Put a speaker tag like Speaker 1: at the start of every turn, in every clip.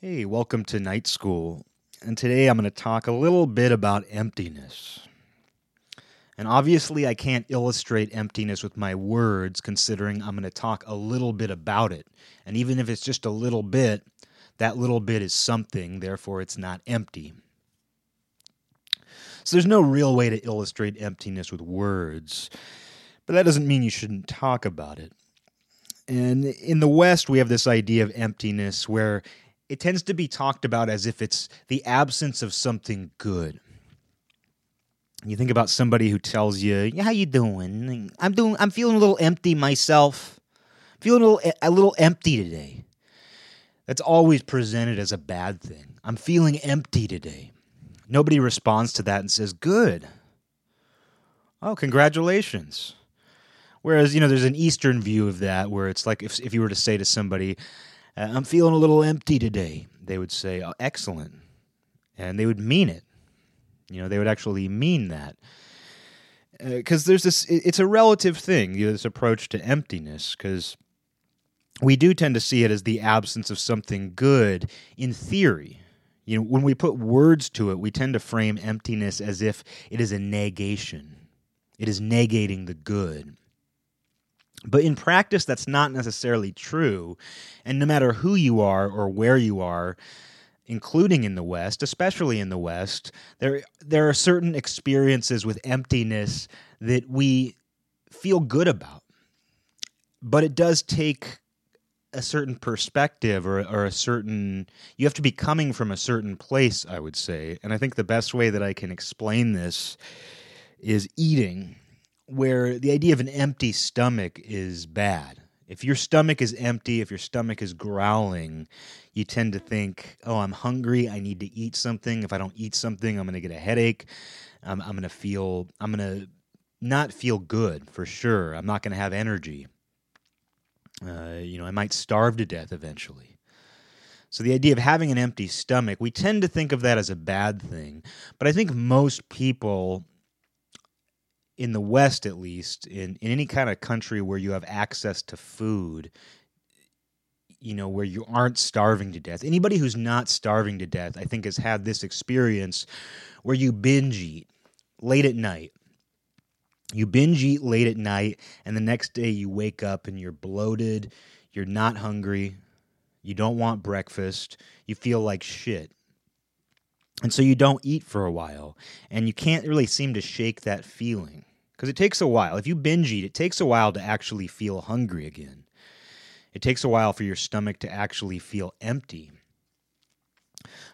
Speaker 1: Hey, welcome to Night School. And today I'm going to talk a little bit about emptiness. And obviously, I can't illustrate emptiness with my words, considering I'm going to talk a little bit about it. And even if it's just a little bit, that little bit is something, therefore, it's not empty. So there's no real way to illustrate emptiness with words, but that doesn't mean you shouldn't talk about it. And in the West, we have this idea of emptiness where it tends to be talked about as if it's the absence of something good. You think about somebody who tells you, "How you doing? I'm doing. I'm feeling a little empty myself. Feeling a little a little empty today." That's always presented as a bad thing. I'm feeling empty today. Nobody responds to that and says, "Good." Oh, congratulations. Whereas, you know, there's an Eastern view of that where it's like if, if you were to say to somebody, I'm feeling a little empty today, they would say, oh, excellent. And they would mean it. You know, they would actually mean that. Because uh, there's this, it's a relative thing, you know, this approach to emptiness, because we do tend to see it as the absence of something good in theory. You know, when we put words to it, we tend to frame emptiness as if it is a negation. It is negating the good. But in practice, that's not necessarily true. And no matter who you are or where you are, including in the West, especially in the West, there there are certain experiences with emptiness that we feel good about. But it does take a certain perspective or, or a certain you have to be coming from a certain place, I would say. And I think the best way that I can explain this is eating where the idea of an empty stomach is bad. If your stomach is empty, if your stomach is growling, you tend to think, oh, I'm hungry. I need to eat something. If I don't eat something, I'm going to get a headache. I'm, I'm going to feel, I'm going to not feel good for sure. I'm not going to have energy. Uh, you know, I might starve to death eventually. So, the idea of having an empty stomach, we tend to think of that as a bad thing. But I think most people in the West, at least, in, in any kind of country where you have access to food, you know, where you aren't starving to death. Anybody who's not starving to death, I think, has had this experience where you binge eat late at night. You binge eat late at night, and the next day you wake up and you're bloated, you're not hungry, you don't want breakfast, you feel like shit. And so you don't eat for a while, and you can't really seem to shake that feeling because it takes a while. If you binge eat, it takes a while to actually feel hungry again. It takes a while for your stomach to actually feel empty.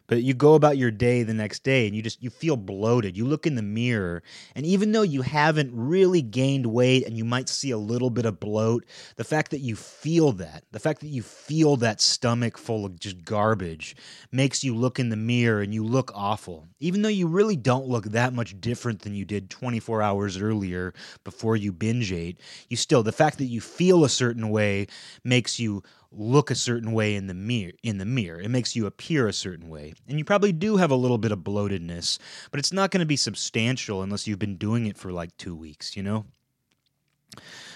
Speaker 1: But you go about your day the next day and you just you feel bloated. You look in the mirror and even though you haven't really gained weight and you might see a little bit of bloat, the fact that you feel that, the fact that you feel that stomach full of just garbage makes you look in the mirror and you look awful. Even though you really don't look that much different than you did 24 hours earlier before you binge ate, you still the fact that you feel a certain way makes you look a certain way in the mirror in the mirror. It makes you appear a certain way. And you probably do have a little bit of bloatedness but it's not going to be substantial unless you've been doing it for like 2 weeks you know?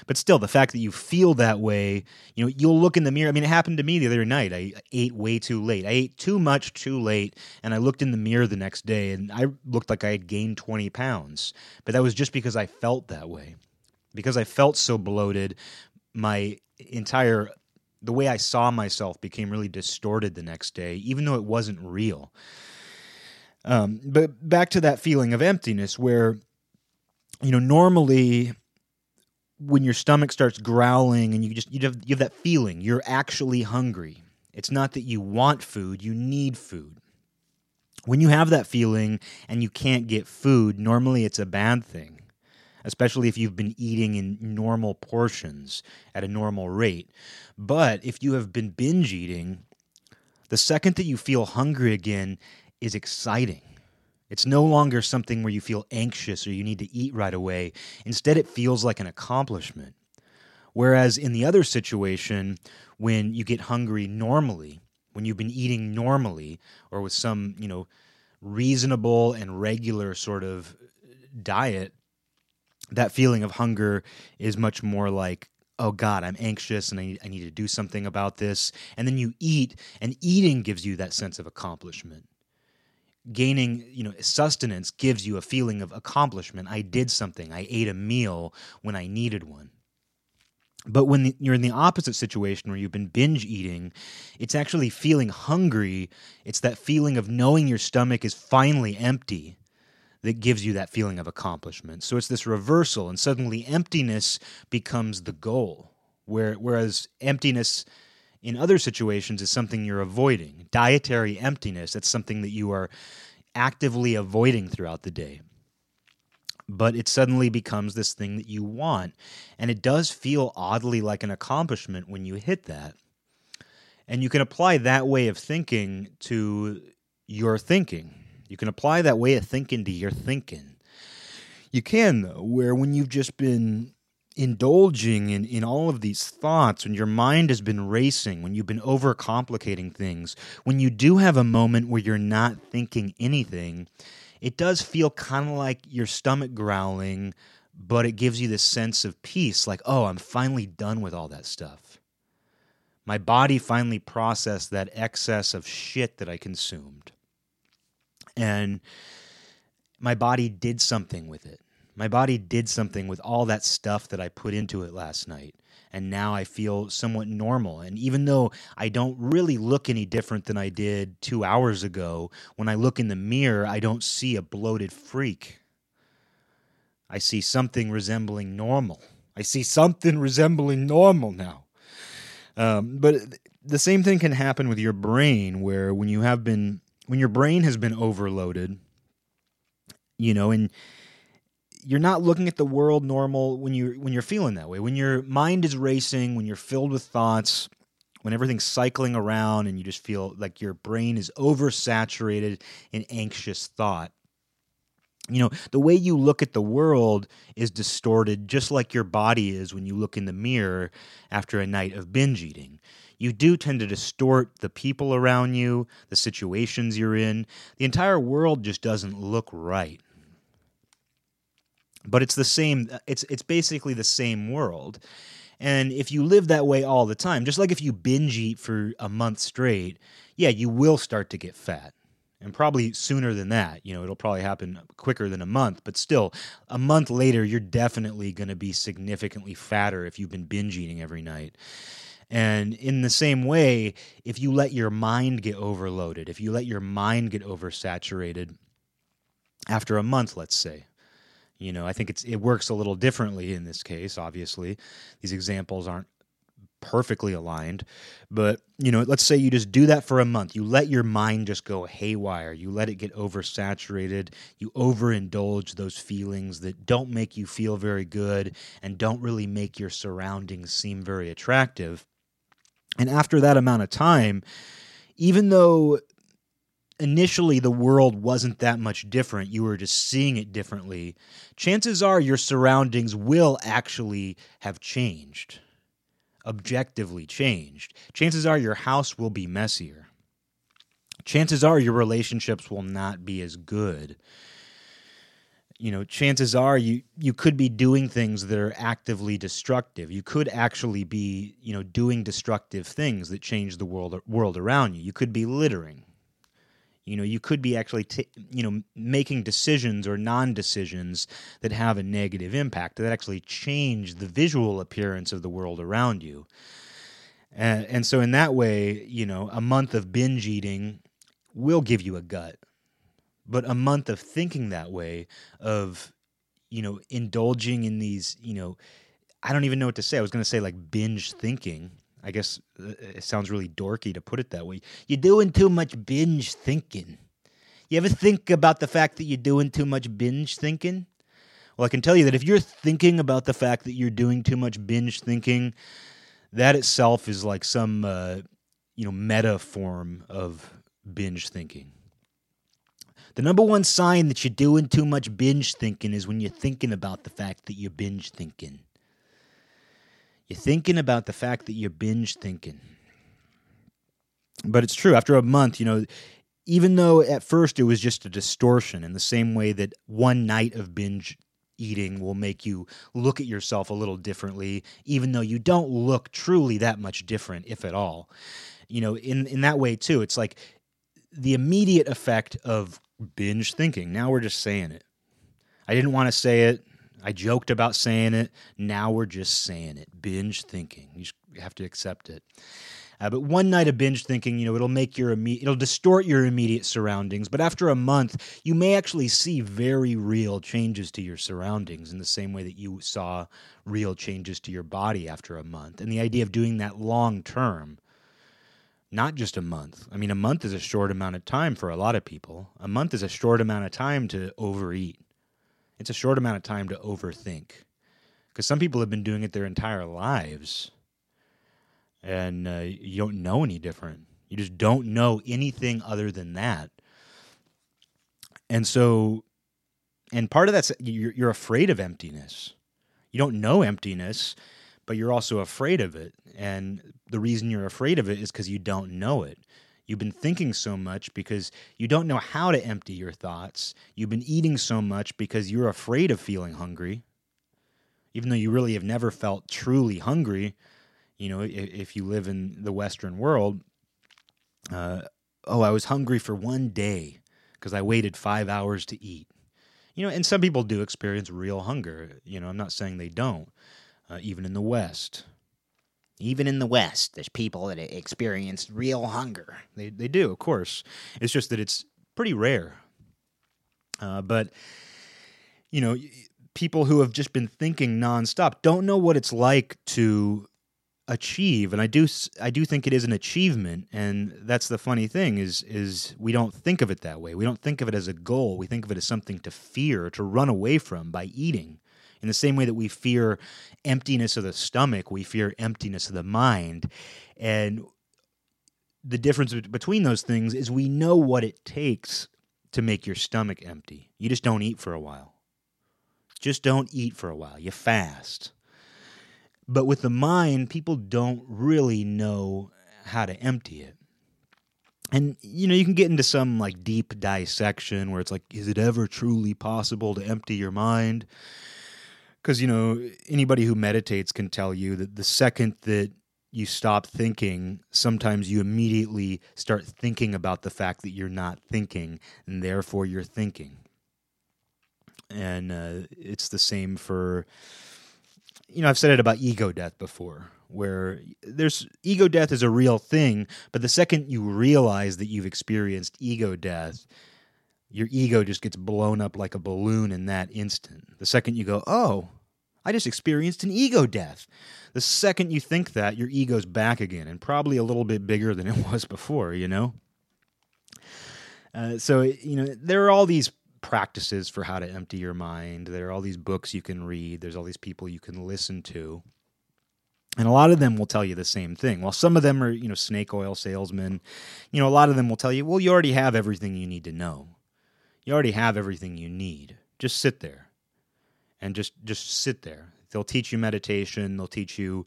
Speaker 1: But still the fact that you feel that way you know you'll look in the mirror. I mean it happened to me the other night. I ate way too late. I ate too much too late and i looked in the mirror the next day and i looked like i had gained 20 pounds. But that was just because i felt that way. Because i felt so bloated my entire the way I saw myself became really distorted the next day, even though it wasn't real. Um, but back to that feeling of emptiness, where you know normally when your stomach starts growling and you just you have, you have that feeling you're actually hungry. It's not that you want food; you need food. When you have that feeling and you can't get food, normally it's a bad thing especially if you've been eating in normal portions at a normal rate. But if you have been binge eating, the second that you feel hungry again is exciting. It's no longer something where you feel anxious or you need to eat right away. Instead, it feels like an accomplishment. Whereas in the other situation, when you get hungry normally, when you've been eating normally or with some, you know, reasonable and regular sort of diet, that feeling of hunger is much more like oh God, I'm anxious and I need, I need to do something about this. And then you eat, and eating gives you that sense of accomplishment. Gaining, you know, sustenance gives you a feeling of accomplishment. I did something. I ate a meal when I needed one. But when you're in the opposite situation where you've been binge eating, it's actually feeling hungry. It's that feeling of knowing your stomach is finally empty that gives you that feeling of accomplishment. So it's this reversal, and suddenly emptiness becomes the goal. Where, whereas emptiness in other situations is something you're avoiding. Dietary emptiness, that's something that you are actively avoiding throughout the day. But it suddenly becomes this thing that you want. And it does feel oddly like an accomplishment when you hit that. And you can apply that way of thinking to your thinking. You can apply that way of thinking to your thinking. You can, though, where when you've just been indulging in, in all of these thoughts, when your mind has been racing, when you've been overcomplicating things, when you do have a moment where you're not thinking anything, it does feel kind of like your stomach growling, but it gives you this sense of peace like, oh, I'm finally done with all that stuff. My body finally processed that excess of shit that I consumed and my body did something with it. My body did something with all that stuff that I put into it last night. And now I feel somewhat normal. And even though I don't really look any different than I did two hours ago, when I look in the mirror, I don't see a bloated freak. I see something resembling normal. I see something resembling normal now. Um, but the same thing can happen with your brain, where when you have been when your brain has been overloaded, you know, and you're not looking at the world normal when you when you're feeling that way. When your mind is racing, when you're filled with thoughts, when everything's cycling around and you just feel like your brain is oversaturated in anxious thought. You know, the way you look at the world is distorted just like your body is when you look in the mirror after a night of binge eating you do tend to distort the people around you, the situations you're in. The entire world just doesn't look right. But it's the same it's it's basically the same world. And if you live that way all the time, just like if you binge eat for a month straight, yeah, you will start to get fat. And probably sooner than that. You know, it'll probably happen quicker than a month, but still, a month later, you're definitely going to be significantly fatter if you've been binge eating every night. And in the same way, if you let your mind get overloaded, if you let your mind get oversaturated after a month, let's say, you know, I think it's it works a little differently in this case. Obviously, these examples aren't perfectly aligned, but you know, let's say you just do that for a month. You let your mind just go haywire. You let it get oversaturated. You overindulge those feelings that don't make you feel very good and don't really make your surroundings seem very attractive. And after that amount of time, even though initially the world wasn't that much different, you were just seeing it differently, chances are your surroundings will actually have changed, objectively changed. Chances are your house will be messier. Chances are your relationships will not be as good you know chances are you you could be doing things that are actively destructive. You could actually be you know doing destructive things that change the world world around you. You could be littering. You know you could be actually t- you know making decisions or non-decisions that have a negative impact that actually change the visual appearance of the world around you. And, and so in that way you know a month of binge eating will give you a gut but a month of thinking that way of you know indulging in these you know i don't even know what to say. I was going to say like binge thinking. I guess uh, it sounds really dorky to put it that way. You're doing too much binge thinking. You ever think about the fact that you're doing too much binge thinking? Well i can tell you that if you're thinking about the fact that you're doing too much binge thinking that itself is like some uh, you know meta form of binge thinking the number one sign that you're doing too much binge thinking is when you're thinking about the fact that you're binge thinking. You're thinking about the fact that you're binge thinking. But it's true, after a month, you know, even though at first it was just a distortion in the same way that one night of binge eating will make you look at yourself a little differently, even though you don't look truly that much different, if at all. You know, in, in that way, too, it's like the immediate effect of binge thinking. Now we're just saying it. I didn't want to say it. I joked about saying it. Now we're just saying it. Binge thinking. You have to accept it. Uh, but one night of binge thinking, you know, it'll make your imme- it'll distort your immediate surroundings. But after a month, you may actually see very real changes to your surroundings in the same way that you saw real changes to your body after a month. And the idea of doing that long term, not just a month. I mean, a month is a short amount of time for a lot of people. A month is a short amount of time to overeat. It's a short amount of time to overthink. Because some people have been doing it their entire lives and uh, you don't know any different. You just don't know anything other than that. And so, and part of that's you're, you're afraid of emptiness. You don't know emptiness, but you're also afraid of it. And the reason you're afraid of it is because you don't know it. You've been thinking so much because you don't know how to empty your thoughts. You've been eating so much because you're afraid of feeling hungry. Even though you really have never felt truly hungry, you know, if, if you live in the Western world, uh, oh, I was hungry for one day because I waited five hours to eat. You know, and some people do experience real hunger. You know, I'm not saying they don't, uh, even in the West.
Speaker 2: Even in the West, there's people that experience real hunger.
Speaker 1: They, they do, of course. It's just that it's pretty rare. Uh, but, you know, people who have just been thinking nonstop don't know what it's like to achieve and i do i do think it is an achievement and that's the funny thing is is we don't think of it that way we don't think of it as a goal we think of it as something to fear to run away from by eating in the same way that we fear emptiness of the stomach we fear emptiness of the mind. And the difference between those things is we know what it takes to make your stomach empty. You just don't eat for a while. Just don't eat for a while. You fast. But with the mind, people don't really know how to empty it. And you know, you can get into some like deep dissection where it's like, is it ever truly possible to empty your mind? Because you know, anybody who meditates can tell you that the second that you stop thinking, sometimes you immediately start thinking about the fact that you're not thinking, and therefore you're thinking. And uh, it's the same for you know, I've said it about ego death before, where there's ego death is a real thing, but the second you realize that you've experienced ego death, your ego just gets blown up like a balloon in that instant. The second you go, oh, I just experienced an ego death. The second you think that, your ego's back again and probably a little bit bigger than it was before, you know? Uh, so, you know, there are all these practices for how to empty your mind. There are all these books you can read, there's all these people you can listen to. And a lot of them will tell you the same thing. While some of them are, you know, snake oil salesmen, you know, a lot of them will tell you, well, you already have everything you need to know. You already have everything you need. Just sit there. And just just sit there. They'll teach you meditation, they'll teach you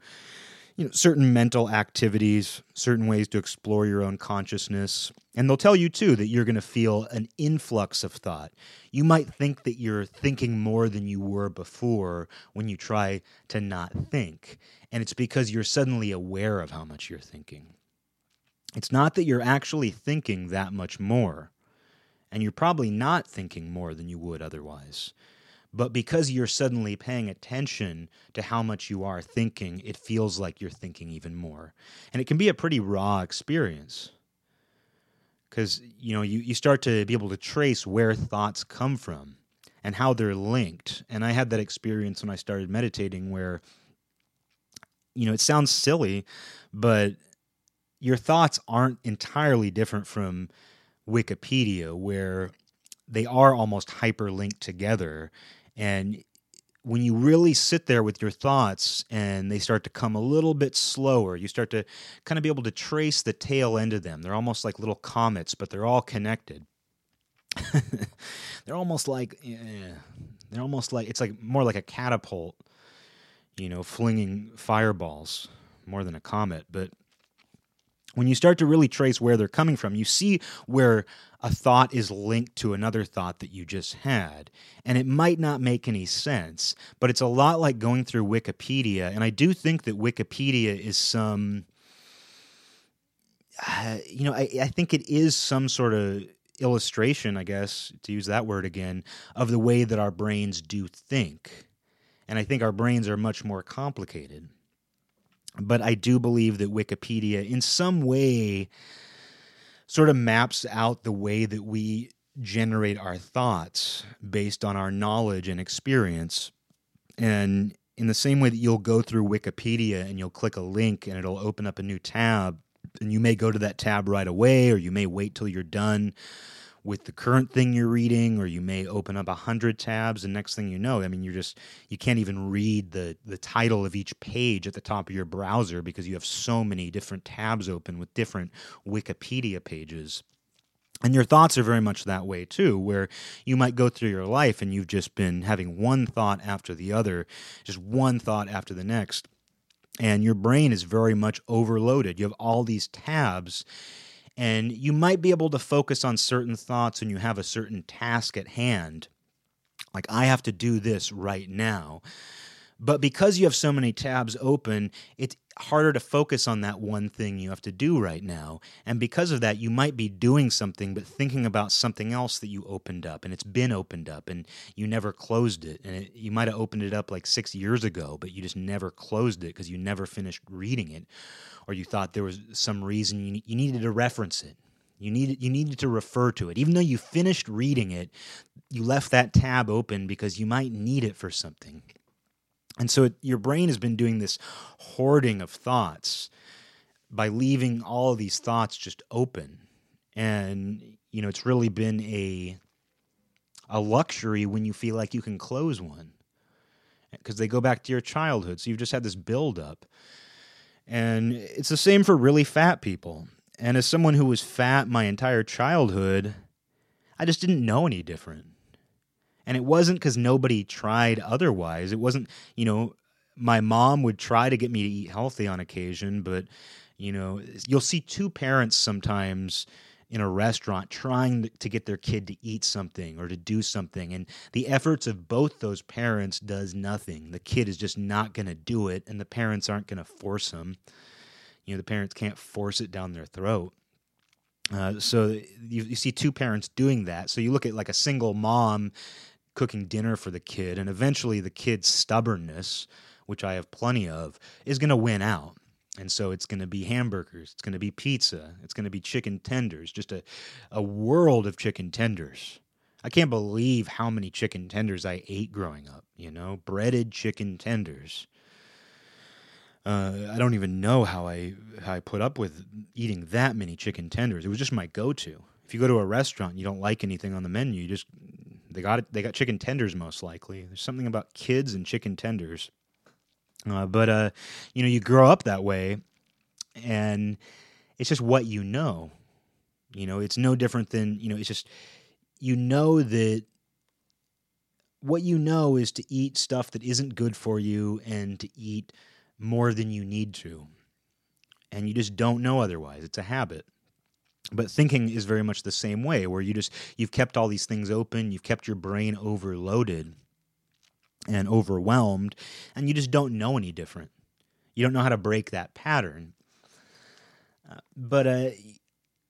Speaker 1: you know certain mental activities, certain ways to explore your own consciousness, and they'll tell you too that you're going to feel an influx of thought. You might think that you're thinking more than you were before when you try to not think, and it's because you're suddenly aware of how much you're thinking. It's not that you're actually thinking that much more, and you're probably not thinking more than you would otherwise. But because you're suddenly paying attention to how much you are thinking, it feels like you're thinking even more. And it can be a pretty raw experience. Because, you know, you, you start to be able to trace where thoughts come from and how they're linked. And I had that experience when I started meditating where, you know, it sounds silly, but your thoughts aren't entirely different from Wikipedia, where they are almost hyperlinked together and when you really sit there with your thoughts and they start to come a little bit slower, you start to kind of be able to trace the tail end of them. They're almost like little comets, but they're all connected. they're almost like yeah, they're almost like it's like more like a catapult, you know, flinging fireballs more than a comet, but when you start to really trace where they're coming from, you see where a thought is linked to another thought that you just had. And it might not make any sense, but it's a lot like going through Wikipedia. And I do think that Wikipedia is some, uh, you know, I, I think it is some sort of illustration, I guess, to use that word again, of the way that our brains do think. And I think our brains are much more complicated. But I do believe that Wikipedia, in some way, sort of maps out the way that we generate our thoughts based on our knowledge and experience. And in the same way that you'll go through Wikipedia and you'll click a link and it'll open up a new tab, and you may go to that tab right away, or you may wait till you're done with the current thing you're reading, or you may open up a hundred tabs, and next thing you know, I mean, you're just you can't even read the the title of each page at the top of your browser because you have so many different tabs open with different Wikipedia pages. And your thoughts are very much that way too, where you might go through your life and you've just been having one thought after the other, just one thought after the next. And your brain is very much overloaded. You have all these tabs, and you might be able to focus on certain thoughts when you have a certain task at hand. Like, I have to do this right now. But because you have so many tabs open, it's harder to focus on that one thing you have to do right now. And because of that, you might be doing something, but thinking about something else that you opened up and it's been opened up and you never closed it. And it, you might have opened it up like six years ago, but you just never closed it because you never finished reading it. Or you thought there was some reason you, you needed to reference it. You needed you needed to refer to it. Even though you finished reading it, you left that tab open because you might need it for something. And so it, your brain has been doing this hoarding of thoughts by leaving all these thoughts just open. And you know, it's really been a a luxury when you feel like you can close one. Because they go back to your childhood. So you've just had this buildup. And it's the same for really fat people. And as someone who was fat my entire childhood, I just didn't know any different. And it wasn't because nobody tried otherwise. It wasn't, you know, my mom would try to get me to eat healthy on occasion, but, you know, you'll see two parents sometimes in a restaurant trying to get their kid to eat something or to do something and the efforts of both those parents does nothing. The kid is just not going to do it and the parents aren't going to force them you know the parents can't force it down their throat. Uh, so you, you see two parents doing that. So you look at like a single mom cooking dinner for the kid, and eventually the kid's stubbornness, which I have plenty of, is going to win out. And so it's going to be hamburgers, it's going to be pizza, it's going to be chicken tenders, just a, a world of chicken tenders. I can't believe how many chicken tenders I ate growing up, you know, breaded chicken tenders. Uh, I don't even know how I how I put up with eating that many chicken tenders. It was just my go-to. If you go to a restaurant, and you don't like anything on the menu, you just they got it. They got chicken tenders most likely. There's something about kids and chicken tenders. Uh, but uh, you know, you grow up that way, and it's just what you know. You know, it's no different than you know. It's just you know that what you know is to eat stuff that isn't good for you and to eat more than you need to, and you just don't know otherwise. It's a habit but thinking is very much the same way where you just you've kept all these things open you've kept your brain overloaded and overwhelmed and you just don't know any different. You don't know how to break that pattern. Uh, but uh,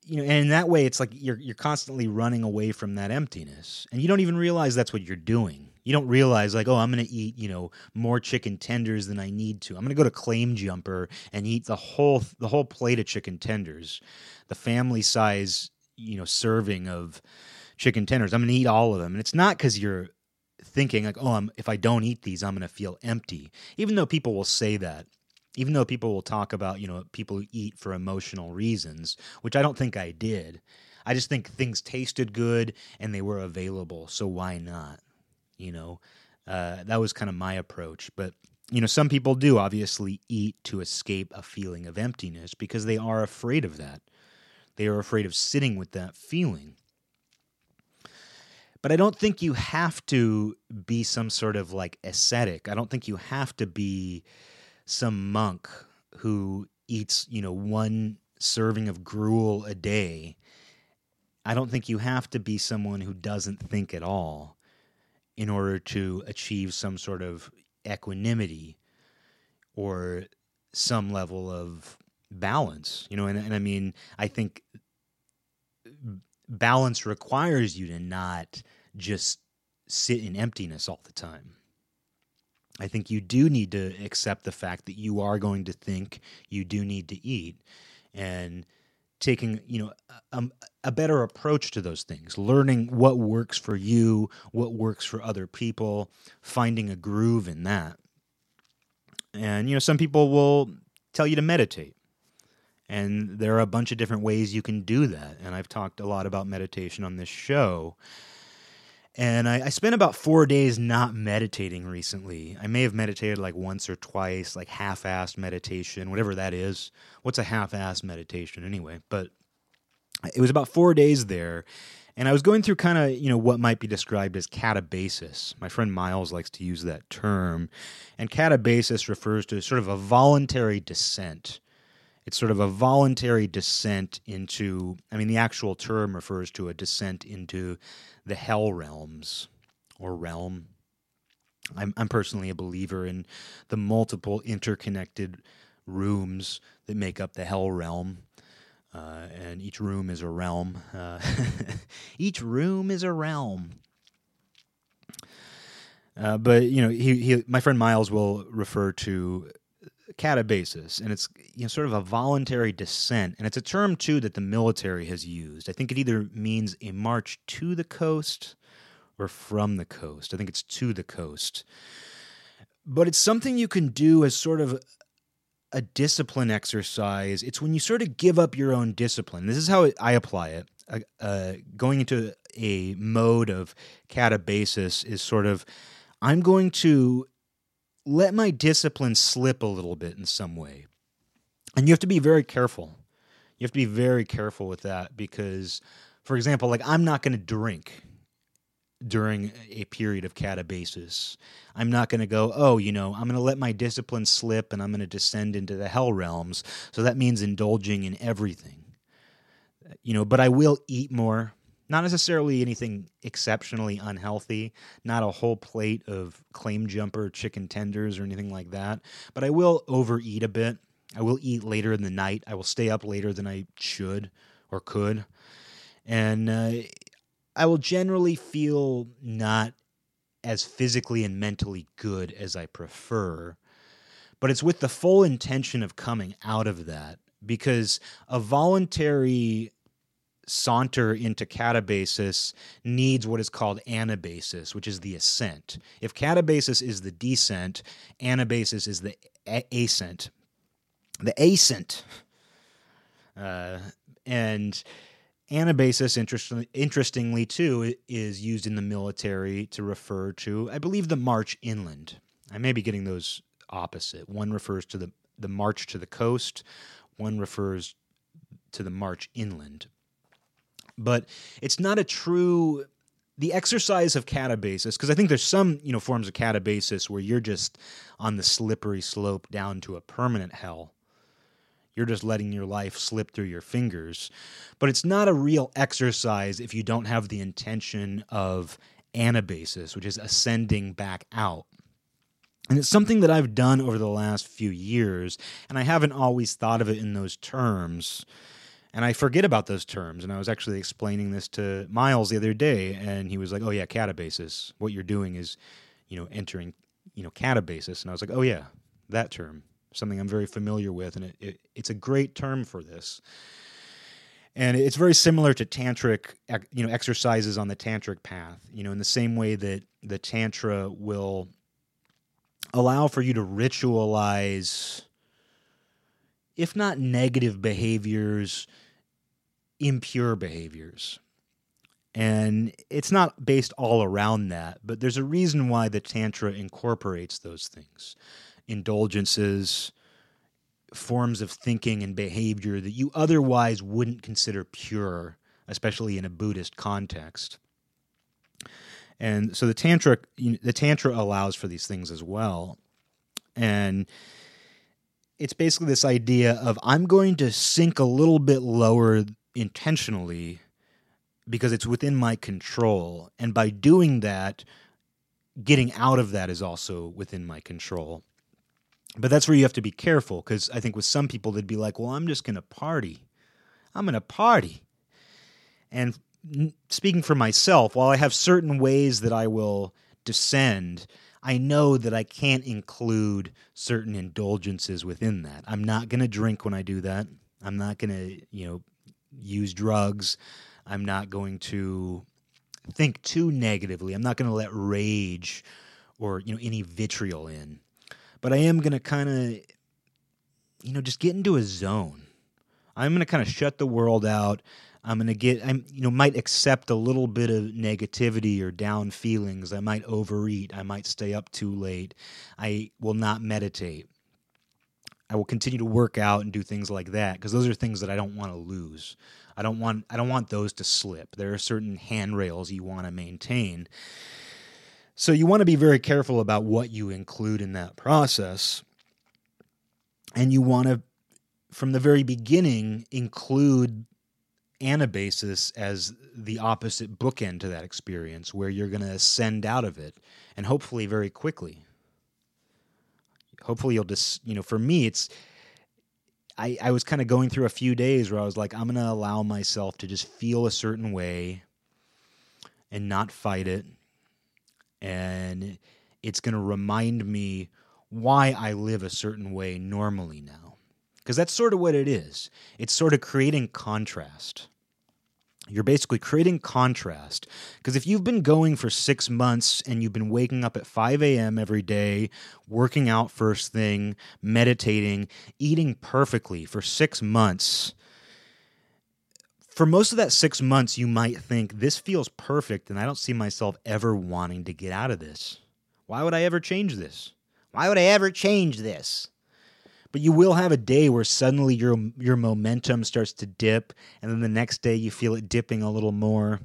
Speaker 1: you know and in that way it's like you're you're constantly running away from that emptiness and you don't even realize that's what you're doing you don't realize like oh i'm going to eat you know more chicken tenders than i need to. I'm going to go to claim jumper and eat the whole the whole plate of chicken tenders. The family size you know serving of chicken tenders i'm going to eat all of them. And it's not cuz you're thinking like oh I'm, if i don't eat these i'm going to feel empty. Even though people will say that even though people will talk about you know people who eat for emotional reasons which i don't think i did. I just think things tasted good and they were available so why not you know uh, that was kind of my approach. But you know some people do obviously eat to escape a feeling of emptiness because they are afraid of that. They are afraid of sitting with that feeling. But i don't think you have to be some sort of like ascetic. I don't think you have to be some monk who eats you know one serving of gruel a day. I don't think you have to be someone who doesn't think at all in order to achieve some sort of equanimity or some level of balance. You know, and, and I mean, I think balance requires you to not just sit in emptiness all the time. I think you do need to accept the fact that you are going to think, you do need to eat, and taking you know a, um, a, better approach to those things learning what works for you what works for other people finding a groove in that. And you know some people will tell you to meditate and there are a bunch of different ways you can do that. And i've talked a lot about meditation on this show and I, I, spent about four days not meditating recently. I may have meditated like once or twice, like half assed meditation, whatever that is. What's a half assed meditation anyway? But it was about four days there. And I was going through kind of, you know, what might be described as catabasis. My friend Miles likes to use that term. And catabasis refers to sort of a voluntary descent. It's sort of a voluntary descent into, I mean, the actual term refers to a descent into the hell realms or realm. I'm, I'm personally a believer in the multiple interconnected rooms that make up the hell realm. Uh, and each room is a realm. Uh, each room is a realm. Uh, but you know, he, he, my friend Miles will refer to catabasis, and it's you know sort of a voluntary descent, and it's a term too that the military has used. I think it either means a march to the coast or from the coast. I think it's to the coast, but it's something you can do as sort of a discipline exercise. It's when you sort of give up your own discipline. This is how I apply it. Uh, uh, going into a mode of catabasis is sort of I'm going to let my discipline slip a little bit in some way. And you have to be very careful. You have to be very careful with that because, for example, like I'm not going to drink during a period of catabasis. I'm not going to go, oh, you know, I'm going to let my discipline slip and I'm going to descend into the hell realms. So that means indulging in everything. You know, but I will eat more. Not necessarily anything exceptionally unhealthy, not a whole plate of claim jumper chicken tenders or anything like that, but I will overeat a bit. I will eat later in the night. I will stay up later than I should or could. And uh, I will generally feel not as physically and mentally good as I prefer. But it's with the full intention of coming out of that because a voluntary saunter into catabasis needs what is called anabasis, which is the ascent. If catabasis is the descent, anabasis is the a- ascent. The ascent. Uh, and anabasis, interestingly, interestingly too, is used in the military to refer to, I believe, the march inland. I may be getting those opposite. One refers to the, the march to the coast, one refers to the march inland but it's not a true the exercise of catabasis because i think there's some you know forms of catabasis where you're just on the slippery slope down to a permanent hell. You're just letting your life slip through your fingers. But it's not a real exercise if you don't have the intention of anabasis which is ascending back out. And it's something that I've done over the last few years, and I haven't always thought of it in those terms and I forget about those terms. And I was actually explaining this to Miles the other day, and he was like, "Oh yeah, catabasis. What you're doing is, you know, entering, you know, catabasis." And I was like, "Oh yeah, that term, something I'm very familiar with, and it, it, it's a great term for this." And it's very similar to tantric, you know, exercises on the tantric path. You know, in the same way that the tantra will allow for you to ritualize if not negative behaviors, impure behaviors. And it's not based all around that, but there's a reason why the Tantra incorporates those things indulgences, forms of thinking and behavior that you otherwise wouldn't consider pure, especially in a Buddhist context. And so the tantra, the tantra allows for these things as well, and it's basically this idea of I'm going to sink a little bit lower intentionally because it's within my control. And by doing that, getting out of that is also within my control. But that's where you have to be careful because I think with some people, they'd be like, well, I'm just going to party. I'm going to party. And speaking for myself, while I have certain ways that I will descend, I know that I can't include certain indulgences within that. I'm not going to drink when I do that. I'm not going to, you know, use drugs. I'm not going to think too negatively. I'm not going to let rage or, you know, any vitriol in. But I am going to kind of you know, just get into a zone. I'm going to kind of shut the world out. I'm going to get, I'm, you know, might accept a little bit of negativity or down feelings. I might overeat. I might stay up too late. I will not meditate. I will continue to work out and do things like that because those are things that I don't want to lose. I don't want I don't want those to slip. There are certain handrails you want to maintain. So you want to be very careful about what you include in that process. And you want to from the very beginning include anabasis as the opposite bookend to that experience where you're going to ascend out of it and hopefully very quickly. Hopefully you'll just you know for me it's i i was kind of going through a few days where i was like i'm going to allow myself to just feel a certain way and not fight it. And it's going to remind me why i live a certain way normally now because that's sort of what it is it's sort of creating contrast you're basically creating contrast. Because if you've been going for six months and you've been waking up at 5 a.m. every day, working out first thing, meditating, eating perfectly for six months, for most of that six months, you might think, this feels perfect and I don't see myself ever wanting to get out of this. Why would I ever change this?
Speaker 2: Why would I ever change this?
Speaker 1: But you will have a day where suddenly your your momentum starts to dip and then the next day you feel it dipping a little more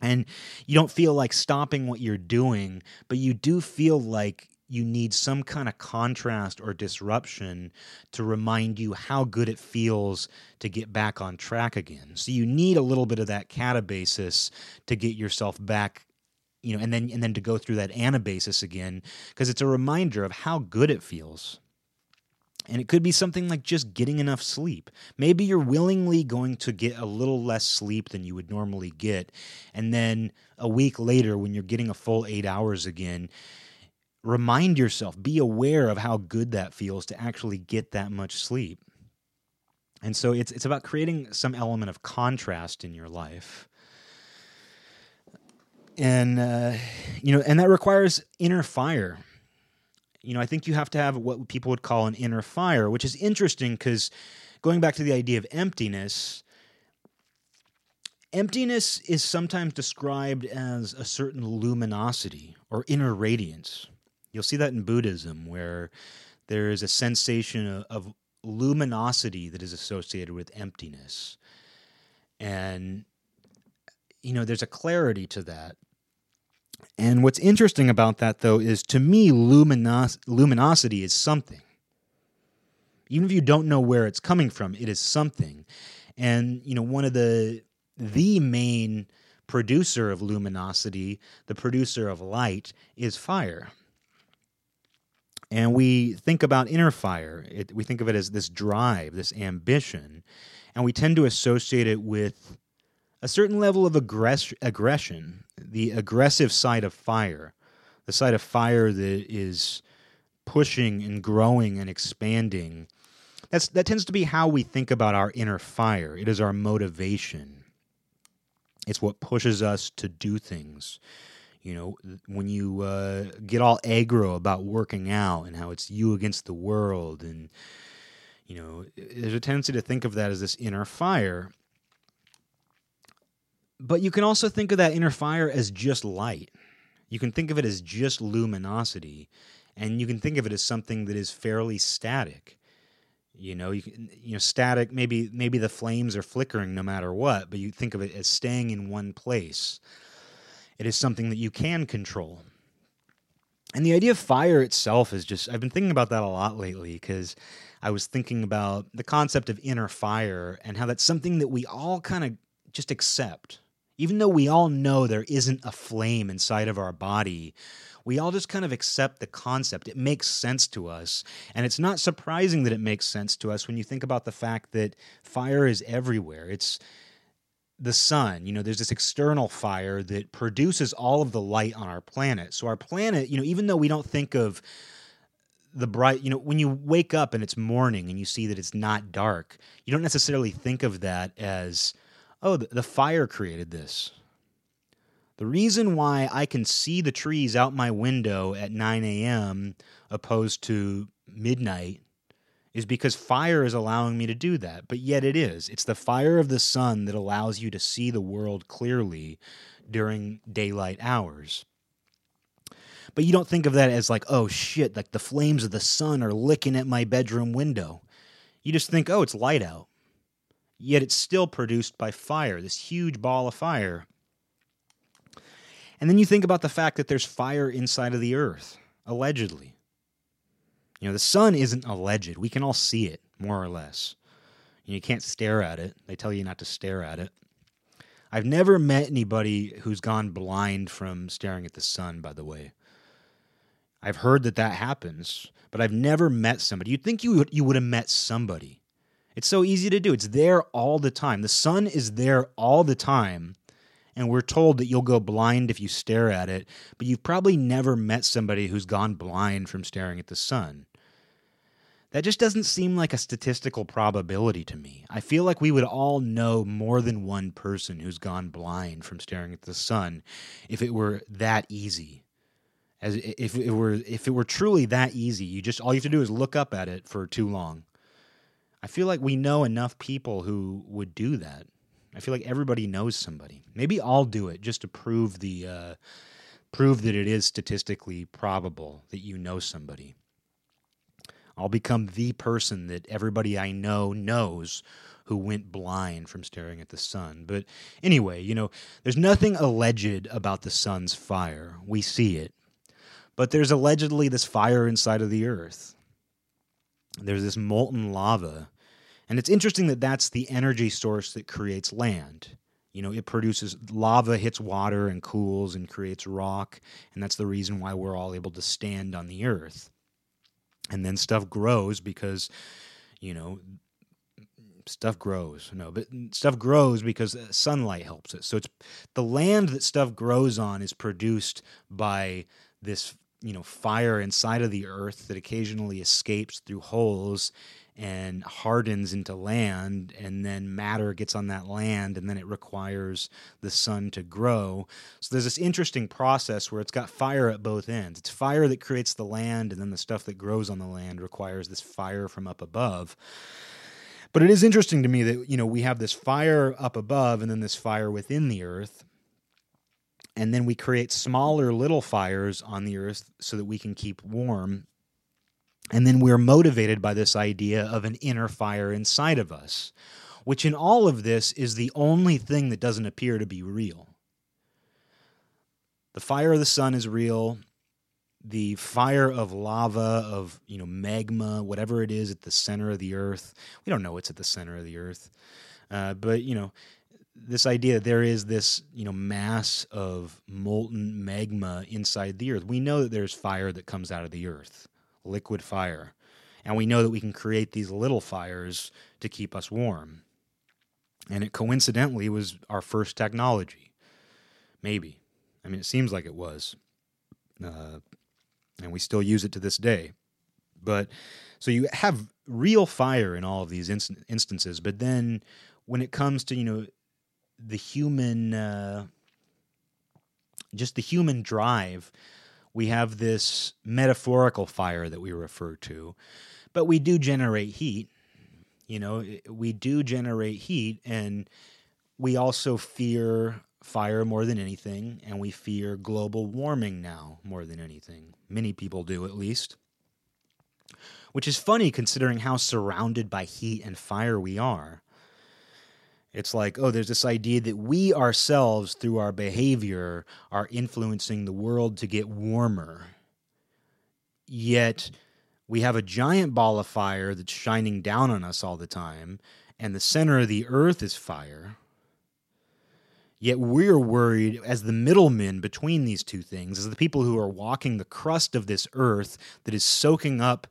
Speaker 1: and you don't feel like stopping what you're doing but you do feel like you need some kind of contrast or disruption to remind you how good it feels to get back on track again. So you need a little bit of that catabasis to get yourself back you know and then and then to go through that anabasis again because it's a reminder of how good it feels and it could be something like just getting enough sleep. Maybe you're willingly going to get a little less sleep than you would normally get. And then a week later, when you're getting a full eight hours again, remind yourself, be aware of how good that feels to actually get that much sleep. And so it's, it's about creating some element of contrast in your life. And, uh, you know, and that requires inner fire you know, I think you have to have what people would call an inner fire, which is interesting because going back to the idea of emptiness, emptiness is sometimes described as a certain luminosity or inner radiance. You'll see that in Buddhism, where there is a sensation of, of luminosity that is associated with emptiness. And, you know, there's a clarity to that and what's interesting about that, though, is to me, luminos- luminosity is something. Even if you don't know where it's coming from, it is something. And, you know, one of the, the main producer of luminosity, the producer of light, is fire. And we think about inner fire, it, we think of it as this drive, this ambition, and we tend to associate it with a certain level of aggress- aggression, the aggressive side of fire, the side of fire that is pushing and growing and expanding. That's, that tends to be how we think about our inner fire. It is our motivation. It's what pushes us to do things. You know, when you uh, get all aggro about working out and how it's you against the world, and, you know, there's a tendency to think of that as this inner fire. But you can also think of that inner fire as just light. You can think of it as just luminosity, and you can think of it as something that is fairly static. You know, you can, you know, static. Maybe maybe the flames are flickering no matter what, but you think of it as staying in one place. It is something that you can control. And the idea of fire itself is just, I've been thinking about that a lot lately because I was thinking about the concept of inner fire and how that's something that we all kind of just accept Even though we all know there isn't a flame inside of our body, we all just kind of accept the concept. It makes sense to us. And it's not surprising that it makes sense to us when you think about the fact that fire is everywhere. It's the sun, you know, there's this external fire that produces all of the light on our planet. So our planet, you know, even though we don't think of the bright, you know, when you wake up and it's morning and you see that it's not dark, you don't necessarily think of that as, oh, the, fire created this. The reason why I can see the trees out my window at 9 a.m. opposed to midnight is because fire is allowing me to do that. But yet it is. It's the fire of the sun that allows you to see the world clearly during daylight hours. But you don't think of that as like, oh shit, like the flames of the sun are licking at my bedroom window. You just think, oh, it's light out. Yet it's still produced by fire, this huge ball of fire. And then you think about the fact that there's fire inside of the earth, allegedly. You know, the sun isn't alleged. We can all see it, more or less. You can't stare at it. They tell you not to stare at it. I've never met anybody who's gone blind from staring at the sun, by the way. I've heard that that happens, but I've never met somebody. You'd think you would, you would have met somebody. It's so easy to do. It's there all the time. The sun is there all the time, and we're told that you'll go blind if you stare at it, but you've probably never met somebody who's gone blind from staring at the sun. That just doesn't seem like a statistical probability to me. I feel like we would all know more than one person who's gone blind from staring at the sun if it were that easy. As if it were if it were truly that easy, you just all you have to do is look up at it for too long. I feel like we know enough people who would do that. I feel like everybody knows somebody. Maybe I'll do it just to prove the uh, prove that it is statistically probable that you know somebody. I'll become the person that everybody I know knows who went blind from staring at the sun. But anyway, you know, there's nothing alleged about the sun's fire. We see it. But there's allegedly this fire inside of the earth. There's this molten lava. And it's interesting that that's the energy source that creates land. You know, it produces lava, hits water, and cools and creates rock. And that's the reason why we're all able to stand on the earth and then stuff grows because you know stuff grows no but stuff grows because uh, sunlight helps it so it's the land that stuff grows on is produced by this you know fire inside of the earth that occasionally escapes through holes and hardens into land and then matter gets on that land and then it requires the sun to grow. So there's this interesting process where it's got fire at both ends. It's fire that creates the land and then the stuff that grows on the land requires this fire from up above. But it is interesting to me that you know we have this fire up above and then this fire within the earth and then we create smaller little fires on the earth so that we can keep warm and then we're motivated by this idea of an inner fire inside of us, which in all of this is the only thing that doesn't appear to be real. The fire of the sun is real. The fire of lava, of you know magma, whatever it is at the center of the earth. We don't know what's at the center of the earth, uh, but you know this idea that there is this you know mass of molten magma inside the earth. We know that there's fire that comes out of the earth liquid fire. And we know that we can create these little fires to keep us warm. And it coincidentally was our first technology. Maybe. I mean, it seems like it was. Uh, and we still use it to this day. But so you have real fire in all of these inst- instances. But then when it comes to, you know, the human, uh, just the human drive we have this metaphorical fire that we refer to, but we do generate heat. You know, we do generate heat, and we also fear fire more than anything, and we fear global warming now more than anything. Many people do, at least. Which is funny considering how surrounded by heat and fire we are. It's like, oh, there's this idea that we ourselves, through our behavior, are influencing the world to get warmer. Yet we have a giant ball of fire that's shining down on us all the time, and the center of the earth is fire. Yet we're worried as the middlemen between these two things, as the people who are walking the crust of this earth that is soaking up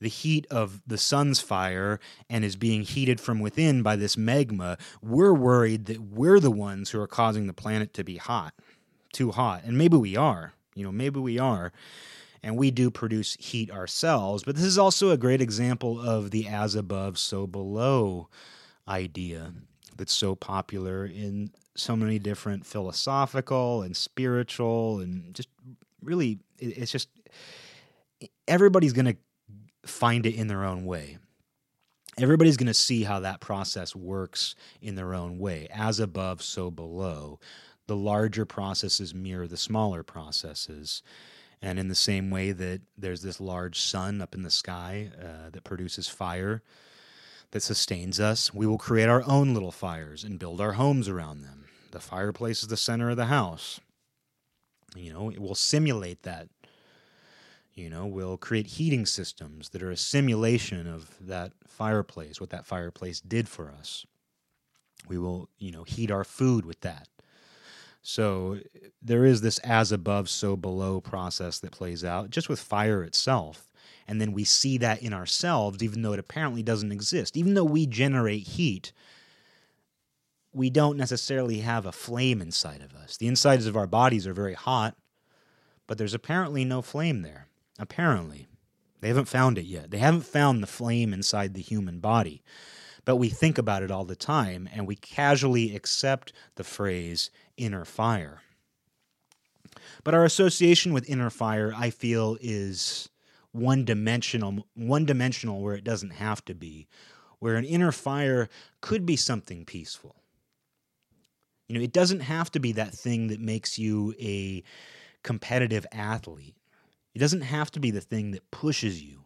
Speaker 1: the heat of the sun's fire and is being heated from within by this magma, we're worried that we're the ones who are causing the planet to be hot, too hot. And maybe we are. You know, maybe we are. And we do produce heat ourselves. But this is also a great example of the as above, so below idea that's so popular in so many different philosophical and spiritual and just really, it's just everybody's going to find it in their own way. Everybody's going to see how that process works in their own way. As above, so below. The larger processes mirror the smaller processes. And in the same way that there's this large sun up in the sky uh, that produces fire that sustains us, we will create our own little fires and build our homes around them. The fireplace is the center of the house. You know, it will simulate that you know, we'll create heating systems that are a simulation of that fireplace, what that fireplace did for us. We will, you know, heat our food with that. So there is this as above, so below process that plays out just with fire itself. And then we see that in ourselves, even though it apparently doesn't exist. Even though we generate heat, we don't necessarily have a flame inside of us. The insides of our bodies are very hot, but there's apparently no flame there. Apparently. They haven't found it yet. They haven't found the flame inside the human body. But we think about it all the time and we casually accept the phrase inner fire. But our association with inner fire, I feel, is one dimensional, one dimensional where it doesn't have to be, where an inner fire could be something peaceful. You know, it doesn't have to be that thing that makes you a competitive athlete. It doesn't have to be the thing that pushes you.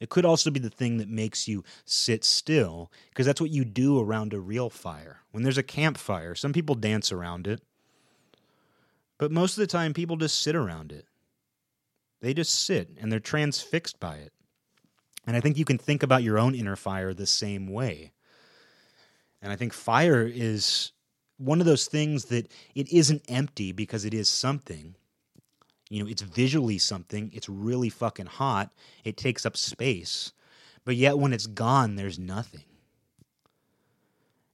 Speaker 1: It could also be the thing that makes you sit still, because that's what you do around a real fire. When there's a campfire, some people dance around it, but most of the time people just sit around it. They just sit and they're transfixed by it. And I think you can think about your own inner fire the same way. And I think fire is one of those things that it isn't empty because it is something you know, it's visually something. It's really fucking hot. It takes up space. But yet when it's gone, there's nothing.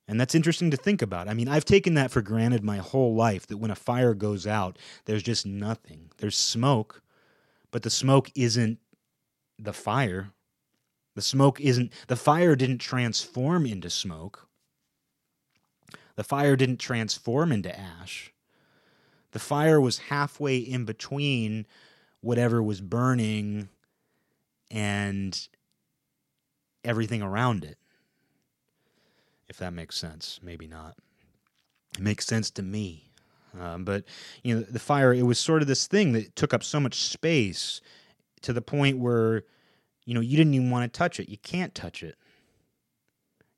Speaker 1: And that's interesting to think about. I mean, I've taken that for granted my whole life that when a fire goes out, there's just nothing. There's smoke, but the smoke isn't the fire. The smoke isn't, the fire didn't transform into smoke. The fire didn't transform into ash. The fire was halfway in between whatever was burning and everything around it. If that makes sense, maybe not. It makes sense to me. Um, but you know, the fire it was sort of this thing that took up so much space to the point where you know you didn't even want to touch it. You can't touch it.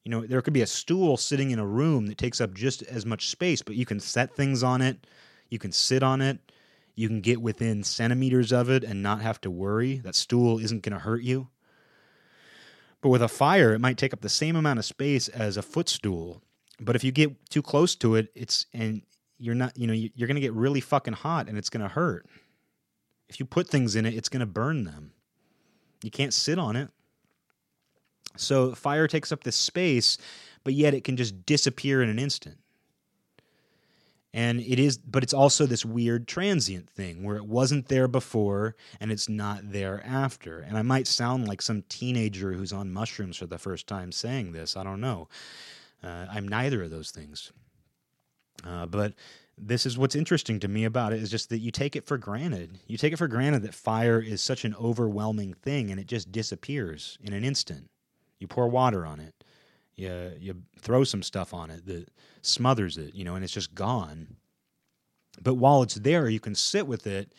Speaker 1: You know, there could be a stool sitting in a room that takes up just as much space, but you can set things on it. You can sit on it. You can get within centimeters of it and not have to worry. That stool isn't going to hurt you. But with a fire, it might take up the same amount of space as a footstool. But if you get too close to it, it's and you're not, you know, you're going to get really fucking hot and it's going to hurt. If you put things in it, it's going to burn them. You can't sit on it. So fire takes up this space, but yet it can just disappear in an instant and it is but it's also this weird transient thing where it wasn't there before and it's not there after. And i might sound like some teenager who's on mushrooms for the first time saying this i don't know. Uh, i'm neither of those things. Uh, but this is what's interesting to me about it is just that you take it for granted. You take it for granted that fire is such an overwhelming thing and it just disappears in an instant. You pour water on it you you throw some stuff on it that smothers it, you know, and it's just gone. But while it's there, you can sit with it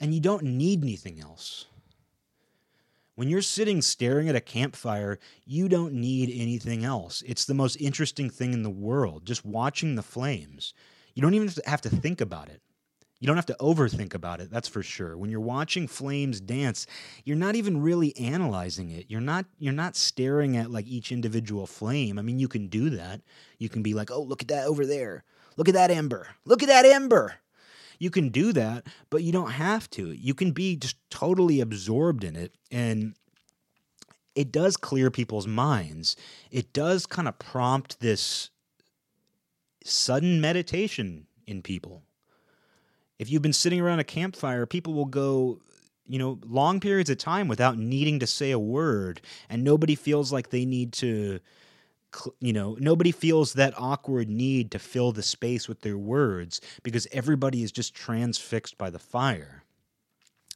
Speaker 1: and you don't need anything else. When you're sitting staring at a campfire, you don't need anything else. It's the most interesting thing in the world, just watching the flames. You don't even have to think about it. You don't have to overthink about it, that's for sure. When you're watching flames dance, you're not even really analyzing it. You're not you're not staring at like each individual flame. I mean, you can do that. You can be like, "Oh, look at that over there.
Speaker 2: Look at that ember. Look at that ember.
Speaker 1: You can do that, but you don't have to. You can be just totally absorbed in it and it does clear people's minds. It does kind of prompt this sudden meditation in people. If you've been sitting around a campfire, people will go, you know, long periods of time without needing to say a word, and nobody feels like they need to, you know, nobody feels that awkward need to fill the space with their words because everybody is just transfixed by the fire.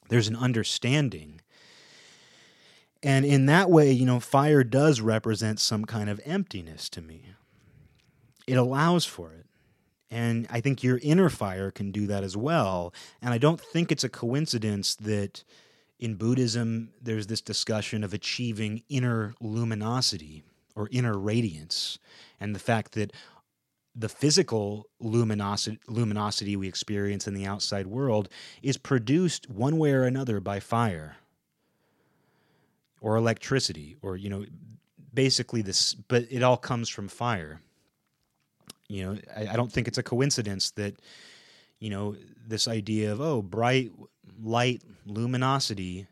Speaker 1: There's an understanding. And in that way, you know, fire does represent some kind of emptiness to me. It allows for it. And I think your inner fire can do that as well. And I don't think it's a coincidence that in Buddhism, there's this discussion of achieving inner luminosity or inner radiance. And the fact that the physical luminosity, luminosity we experience in the outside world is produced one way or another by fire or electricity or, you know, basically this, but it all comes from fire. You know, I, I don't think it's a coincidence that, you know, this idea of, oh, bright light luminosity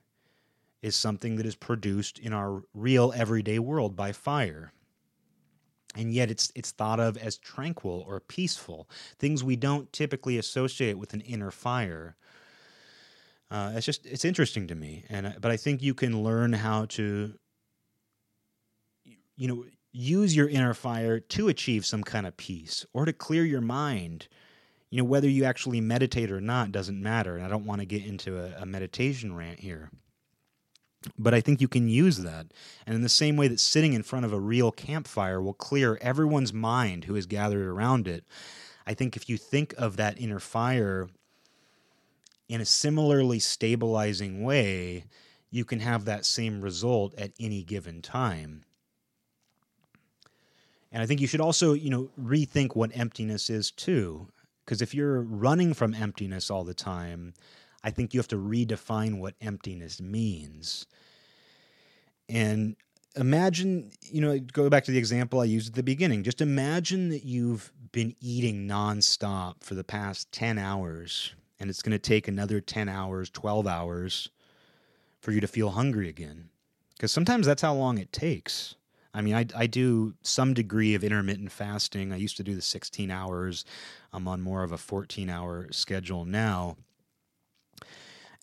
Speaker 1: is something that is produced in our real everyday world by fire. And yet it's it's thought of as tranquil or peaceful, things we don't typically associate with an inner fire. Uh, it's just it's interesting to me, and but I think you can learn how to, you know, use your inner fire to achieve some kind of peace or to clear your mind. You know, whether you actually meditate or not doesn't matter. And I don't want to get into a, a meditation rant here. But I think you can use that. And in the same way that sitting in front of a real campfire will clear everyone's mind who is gathered around it, I think if you think of that inner fire in a similarly stabilizing way, you can have that same result at any given time. And I think you should also, you know, rethink what emptiness is too. Because if you're running from emptiness all the time, I think you have to redefine what emptiness means. And imagine, you know, go back to the example I used at the beginning. Just imagine that you've been eating nonstop for the past 10 hours, and it's going to take another 10 hours, 12 hours for you to feel hungry again. Because sometimes that's how long it takes. I mean, I, I do some degree of intermittent fasting. I used to do the 16 hours. I'm on more of a 14 hour schedule now.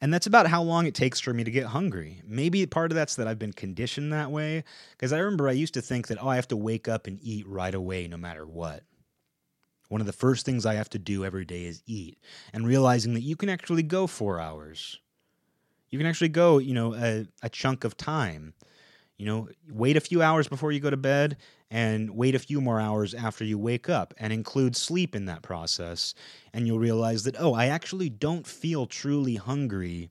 Speaker 1: And that's about how long it takes for me to get hungry. Maybe part of that's that I've been conditioned that way. Because I remember I used to think that, oh, I have to wake up and eat right away no matter what. One of the first things I have to do every day is eat. And realizing that you can actually go four hours. You can actually go, you know, a, a chunk of time you know, wait a few hours before you go to bed and wait a few more hours after you wake up and include sleep in that process. And you'll realize that, oh, I actually don't feel truly hungry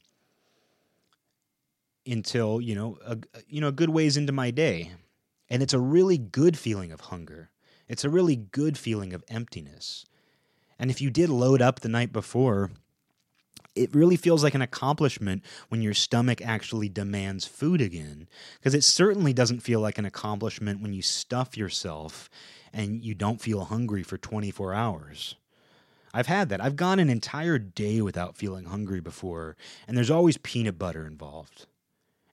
Speaker 1: until, you know, a, you know, a good ways into my day. And it's a really good feeling of hunger. It's a really good feeling of emptiness. And if you did load up the night before, it really feels like an accomplishment when your stomach actually demands food again. Because it certainly doesn't feel like an accomplishment when you stuff yourself and you don't feel hungry for 24 hours. I've had that. I've gone an entire day without feeling hungry before, and there's always peanut butter involved.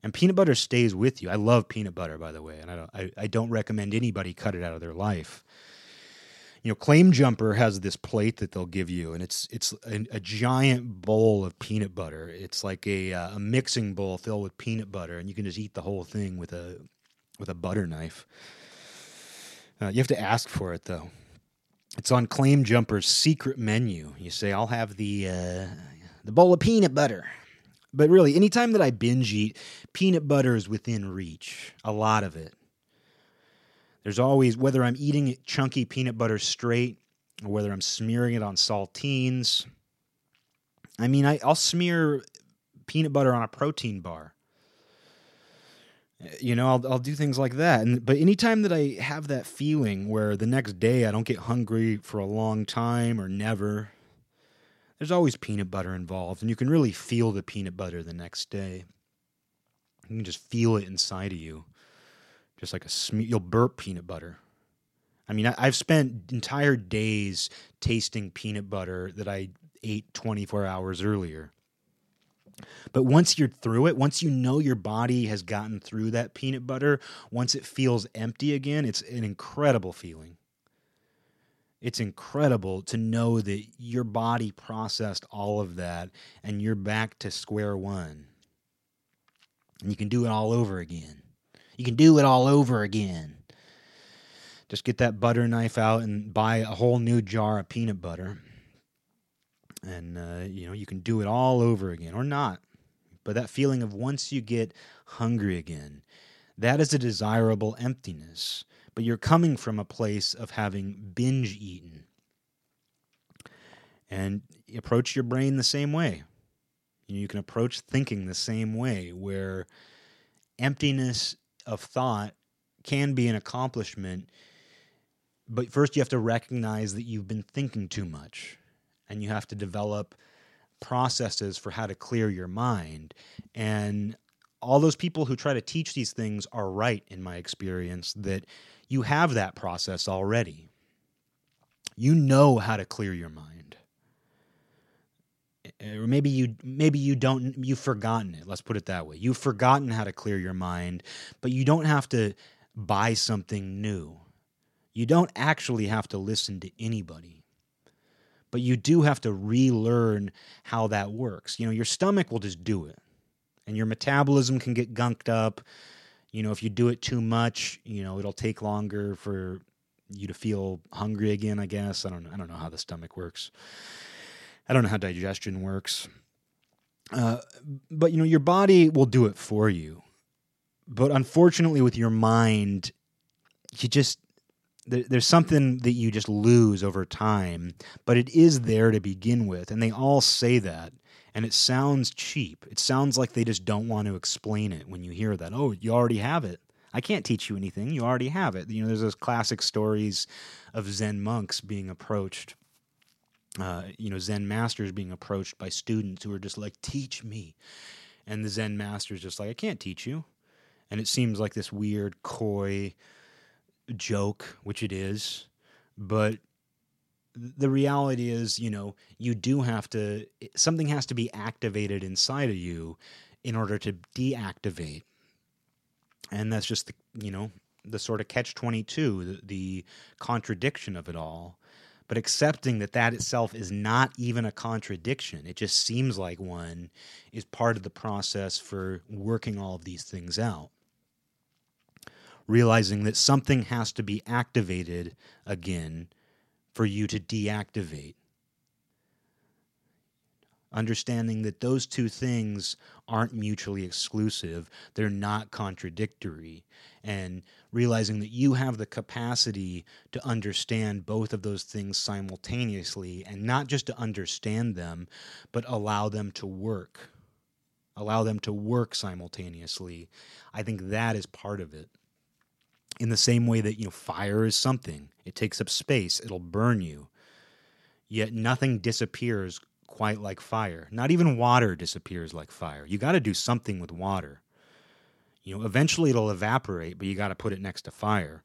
Speaker 1: And peanut butter stays with you. I love peanut butter, by the way, and I don't, I, I don't recommend anybody cut it out of their life you know, Claim Jumper has this plate that they'll give you, and it's it's a, a giant bowl of peanut butter. It's like a uh, a mixing bowl filled with peanut butter, and you can just eat the whole thing with a with a butter knife. Uh, you have to ask for it though. It's on Claim Jumper's secret menu. You say, "I'll have the uh,
Speaker 2: the bowl of peanut butter."
Speaker 1: But really, anytime that I binge eat, peanut butter is within reach. A lot of it. There's always, whether I'm eating chunky peanut butter straight or whether I'm smearing it on saltines. I mean, I, I'll smear peanut butter on a protein bar. Eh, you know, I'll, I'll do things like that. And, but anytime that I have that feeling where the next day I don't get hungry for a long time or never, there's always peanut butter involved. And you can really feel the peanut butter the next day. You can just feel it inside of you just like a smear. You'll burp peanut butter. I mean, I, I've spent entire days tasting peanut butter that I ate 24 hours earlier. But once you're through it, once you know your body has gotten through that peanut butter, once it feels empty again, it's an incredible feeling. It's incredible to know that your body processed all of that and you're back to square one. And you can do it all over again. You can do it all over again. Just get that butter knife out and buy a whole new jar of peanut butter. And, uh, you know, you can do it all over again or not. But that feeling of once you get hungry again, that is a desirable emptiness but you're coming from a place of having binge eaten. And approach your brain the same way. You can approach thinking the same way, where emptiness of thought can be an accomplishment, but first you have to recognize that you've been thinking too much and you have to develop processes for how to clear your mind. And all those people who try to teach these things are right, in my experience, that you have that process already. You know how to clear your mind. Or maybe you maybe you don't you've forgotten it. Let's put it that way. You've forgotten how to clear your mind, but you don't have to buy something new. You don't actually have to listen to anybody. But you do have to relearn how that works. You know, your stomach will just do it. And your metabolism can get gunked up you know, if you do it too much, you know, it'll take longer for you to feel hungry again, I guess. I don't I don't know how the stomach works. I don't know how digestion works. Uh, but you know, your body will do it for you. But unfortunately with your mind, you just there, there's something that you just lose over time, but it is there to begin with, and they all say that and it sounds cheap. It sounds like they just don't want to explain it when you hear that. Oh, you already have it. I can't teach you anything. You already have it. You know, there's those classic stories of Zen monks being approached, uh, you know, Zen masters being approached by students who are just like, teach me. And the Zen master is just like, I can't teach you. And it seems like this weird, coy joke, which it is. But the reality is, you know, you do have to, something has to be activated inside of you in order to deactivate. And that's just, the, you know, the sort of catch 22, the, the contradiction of it all. But accepting that that itself is not even a contradiction, it just seems like one, is part of the process for working all of these things out realizing that something has to be activated again for you to deactivate. Understanding that those two things aren't mutually exclusive, they're not contradictory, and realizing that you have the capacity to understand both of those things simultaneously, and not just to understand them, but allow them to work. Allow them to work simultaneously. I think that is part of it. In the same way that you know fire is something. It takes up space. It'll burn you. Yet nothing disappears quite like fire not even water disappears like fire you got to do something with water you know eventually it'll evaporate but you got to put it next to fire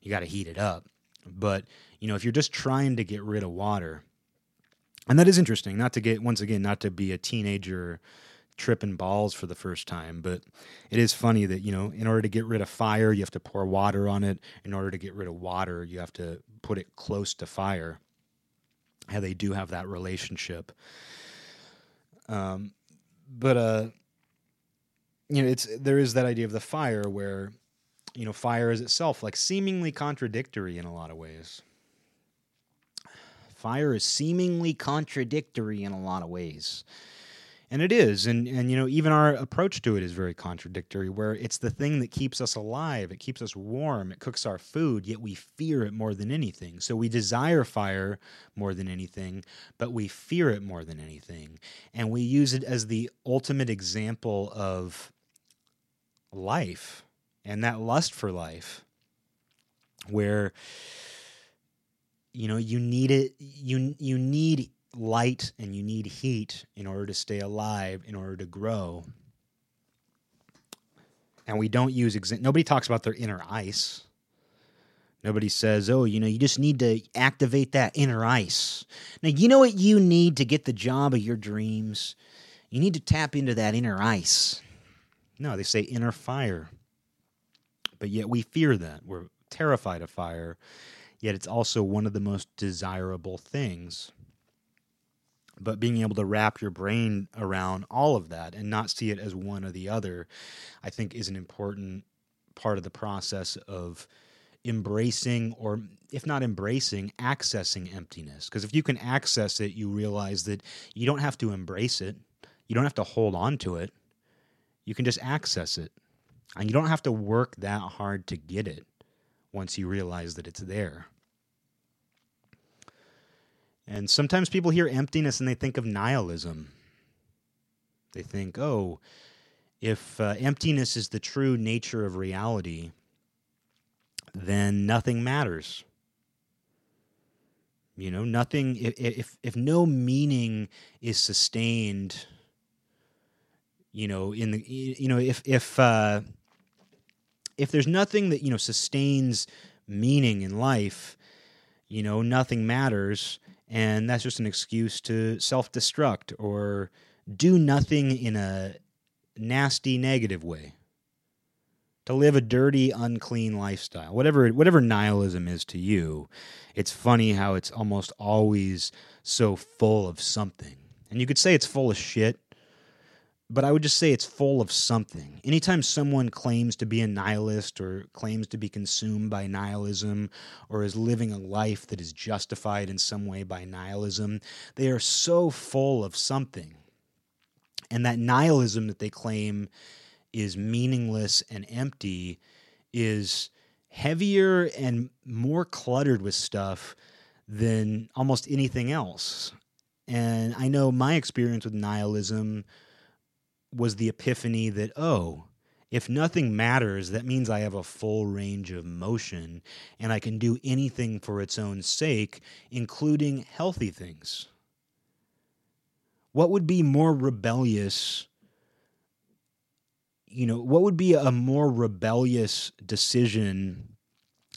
Speaker 1: you got to heat it up but you know if you're just trying to get rid of water and that is interesting not to get once again not to be a teenager tripping balls for the first time. But it is funny that, you know, in order to get rid of fire, you have to pour water on it. In order to get rid of water, you have to put it close to fire. How they do have that relationship. Um, but, uh, you know, it's there is that idea of the fire where, you know, fire is itself like seemingly contradictory in a lot of ways. Fire is seemingly contradictory in a lot of ways and it is and and you know even our approach to it is very contradictory where it's the thing that keeps us alive it keeps us warm it cooks our food yet we fear it more than anything. So we desire fire more than anything but we fear it more than anything. And we use it as the ultimate example of life and that lust for life where you know you need it you you need light and you need heat in order to stay alive, in order to grow. And we don't use exa- nobody talks about their inner ice.
Speaker 2: Nobody says, oh, you know, you just need to activate that inner ice. Now, you know what you need to get the job of your dreams? You need to tap into that inner ice.
Speaker 1: No, they say inner fire. But yet we fear that. We're terrified of fire. Yet it's also one of the most desirable things. But being able to wrap your brain around all of that and not see it as one or the other, I think is an important part of the process of embracing or if not embracing accessing emptiness. Because if you can access it you realize that you don't have to embrace it. You don't have to hold on to it. You can just access it. And you don't have to work that hard to get it once you realize that it's there and sometimes people hear emptiness and they think of nihilism they think oh if uh, emptiness is the true nature of reality then nothing matters. You know, nothing. If if, if no meaning is sustained, you know, in the you know, if if uh, if there's nothing that you know sustains meaning in life, you know, nothing matters, and that's just an excuse to self destruct or do nothing in a nasty negative way to live a dirty, unclean lifestyle. Whatever whatever nihilism is to you, it's funny how it's almost always so full of something. And you could say it's full of shit, but I would just say it's full of something. Anytime someone claims to be a nihilist or claims to be consumed by nihilism or is living a life that is justified in some way by nihilism, they are so full of something. And that nihilism that they claim is meaningless and empty is heavier and more cluttered with stuff than almost anything else. And I know my experience with nihilism was the epiphany that, oh, if nothing matters, that means I have a full range of motion and I can do anything for its own sake, including healthy things. What would be more rebellious you know, what would be a more rebellious decision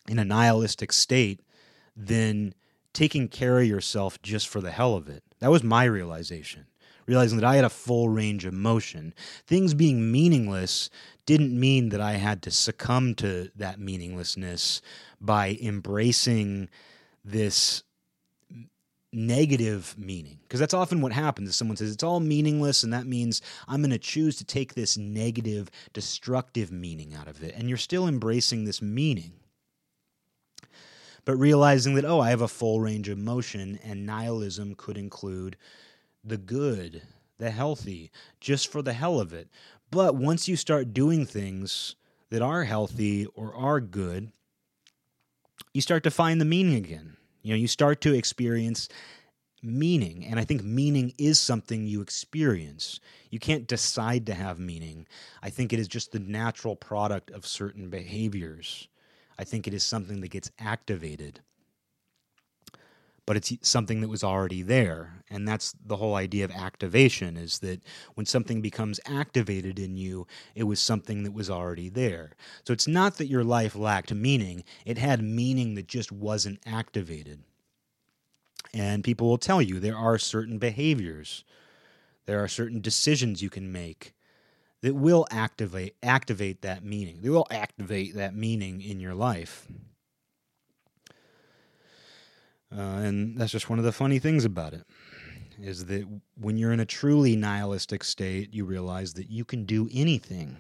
Speaker 1: in a nihilistic state than taking care of yourself just for the hell of it? That was my realization. Realizing that I had a full range of motion. Things being meaningless didn't mean that I had to succumb to that meaninglessness by embracing this negative meaning. Because that's often what happens someone says it's all meaningless and that means i'm going to choose to take this negative destructive meaning out of it. And you're still embracing this meaning. But realizing that oh i have a full range of motion and nihilism could include the good the healthy just for the hell of it but once you start doing things that are healthy or are good you start to find the meaning again you know, you start to experience meaning. And I think meaning is something you experience. You can't decide to have meaning. I think it is just the natural product of certain behaviors. I think it is something that gets activated but it's something that was already there. And that's the whole idea of activation is that when something becomes activated in you it was something that was already there. So it's not that your life lacked meaning it had meaning that just wasn't activated. And people will tell you there are certain behaviors there are certain decisions you can make that will activate activate that meaning they will activate that meaning in your life uh, and that's just one of the funny things about it is that when you're in a truly nihilistic state, you realize that you can do anything.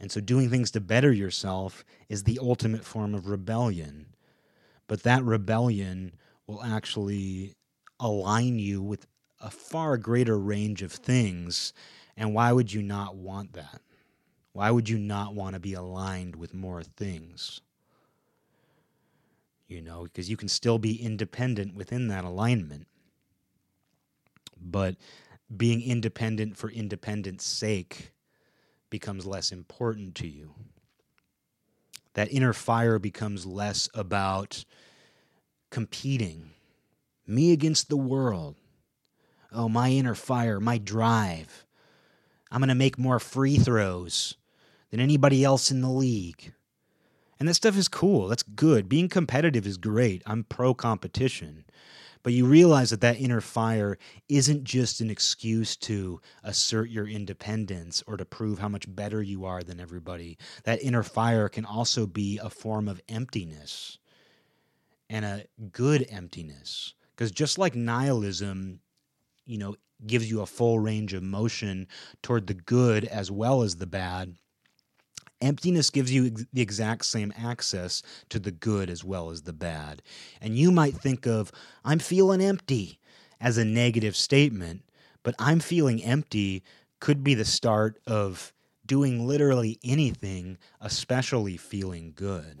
Speaker 1: And so doing things to better yourself is the ultimate form of rebellion. But that rebellion will actually align you with a far greater range of things. And why would you not want that? Why would you not want to be aligned with more things? You know, because you can still be independent within that alignment. But being independent for independence sake becomes less important to you. That inner fire becomes less about competing, me against the world. Oh, my inner fire, my drive. I'm going to make more free throws than anybody else in the league. And that stuff is cool. That's good. Being competitive is great. I'm pro competition. But you realize that that inner fire isn't just an excuse to assert your independence or to prove how much better you are than everybody. That inner fire can also be a form of emptiness and a good emptiness. Because just like nihilism, you know, gives you a full range of motion toward the good as well as the bad, emptiness gives you ex- the exact same access to the good as well as the bad. And you might think of, I'm feeling empty as a negative statement, but I'm feeling empty could be the start of doing literally anything, especially feeling good.